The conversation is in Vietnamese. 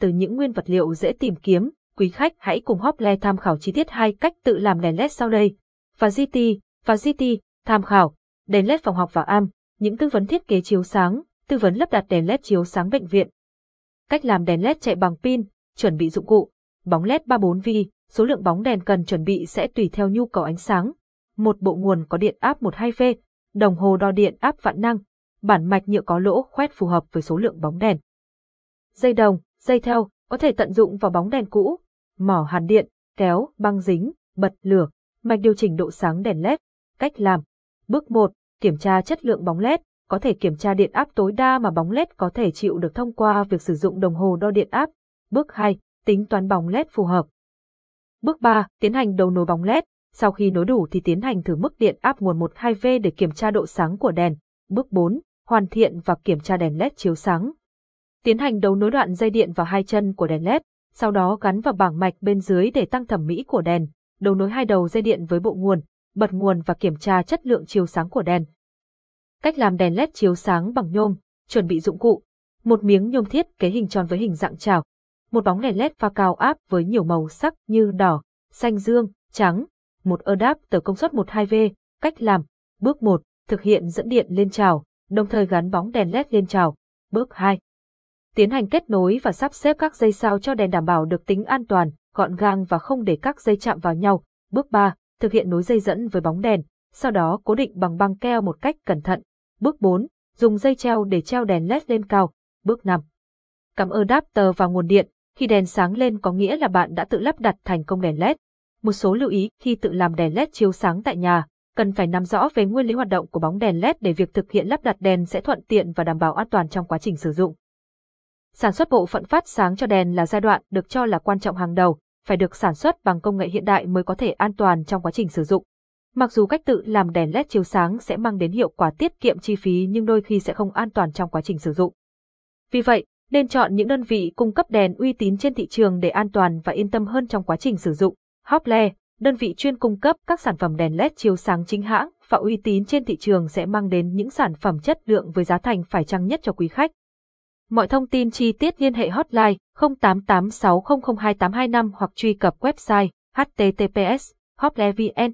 từ những nguyên vật liệu dễ tìm kiếm. Quý khách hãy cùng Hople tham khảo chi tiết hai cách tự làm đèn LED sau đây. Và GT, và GT, tham khảo, đèn LED phòng học và am, những tư vấn thiết kế chiếu sáng, tư vấn lắp đặt đèn LED chiếu sáng bệnh viện. Cách làm đèn LED chạy bằng pin, chuẩn bị dụng cụ, bóng LED 34V, số lượng bóng đèn cần chuẩn bị sẽ tùy theo nhu cầu ánh sáng. Một bộ nguồn có điện áp 12V, đồng hồ đo điện áp vạn năng, bản mạch nhựa có lỗ khoét phù hợp với số lượng bóng đèn. Dây đồng, dây theo, có thể tận dụng vào bóng đèn cũ, mỏ hàn điện, kéo, băng dính, bật lửa, mạch điều chỉnh độ sáng đèn LED. Cách làm. Bước 1. Kiểm tra chất lượng bóng LED, có thể kiểm tra điện áp tối đa mà bóng LED có thể chịu được thông qua việc sử dụng đồng hồ đo điện áp. Bước 2. Tính toán bóng LED phù hợp. Bước 3. Tiến hành đầu nối bóng LED. Sau khi nối đủ thì tiến hành thử mức điện áp nguồn 12V để kiểm tra độ sáng của đèn. Bước 4. Hoàn thiện và kiểm tra đèn LED chiếu sáng. Tiến hành đấu nối đoạn dây điện vào hai chân của đèn LED, sau đó gắn vào bảng mạch bên dưới để tăng thẩm mỹ của đèn, đấu nối hai đầu dây điện với bộ nguồn, bật nguồn và kiểm tra chất lượng chiếu sáng của đèn. Cách làm đèn LED chiếu sáng bằng nhôm, chuẩn bị dụng cụ. Một miếng nhôm thiết kế hình tròn với hình dạng chảo. Một bóng đèn LED pha cao áp với nhiều màu sắc như đỏ, xanh dương, trắng. Một adapter công suất 12V. Cách làm. Bước 1. Thực hiện dẫn điện lên chảo, đồng thời gắn bóng đèn LED lên chảo. Bước 2. Tiến hành kết nối và sắp xếp các dây sao cho đèn đảm bảo được tính an toàn, gọn gàng và không để các dây chạm vào nhau. Bước 3. Thực hiện nối dây dẫn với bóng đèn, sau đó cố định bằng băng keo một cách cẩn thận. Bước 4. Dùng dây treo để treo đèn LED lên cao. Bước 5. Cắm adapter vào nguồn điện. Khi đèn sáng lên có nghĩa là bạn đã tự lắp đặt thành công đèn LED. Một số lưu ý khi tự làm đèn LED chiếu sáng tại nhà, cần phải nắm rõ về nguyên lý hoạt động của bóng đèn LED để việc thực hiện lắp đặt đèn sẽ thuận tiện và đảm bảo an toàn trong quá trình sử dụng. Sản xuất bộ phận phát sáng cho đèn là giai đoạn được cho là quan trọng hàng đầu, phải được sản xuất bằng công nghệ hiện đại mới có thể an toàn trong quá trình sử dụng. Mặc dù cách tự làm đèn LED chiếu sáng sẽ mang đến hiệu quả tiết kiệm chi phí nhưng đôi khi sẽ không an toàn trong quá trình sử dụng. Vì vậy, nên chọn những đơn vị cung cấp đèn uy tín trên thị trường để an toàn và yên tâm hơn trong quá trình sử dụng. Hople, đơn vị chuyên cung cấp các sản phẩm đèn LED chiếu sáng chính hãng và uy tín trên thị trường sẽ mang đến những sản phẩm chất lượng với giá thành phải chăng nhất cho quý khách. Mọi thông tin chi tiết liên hệ hotline 0886002825 hoặc truy cập website https hoplevn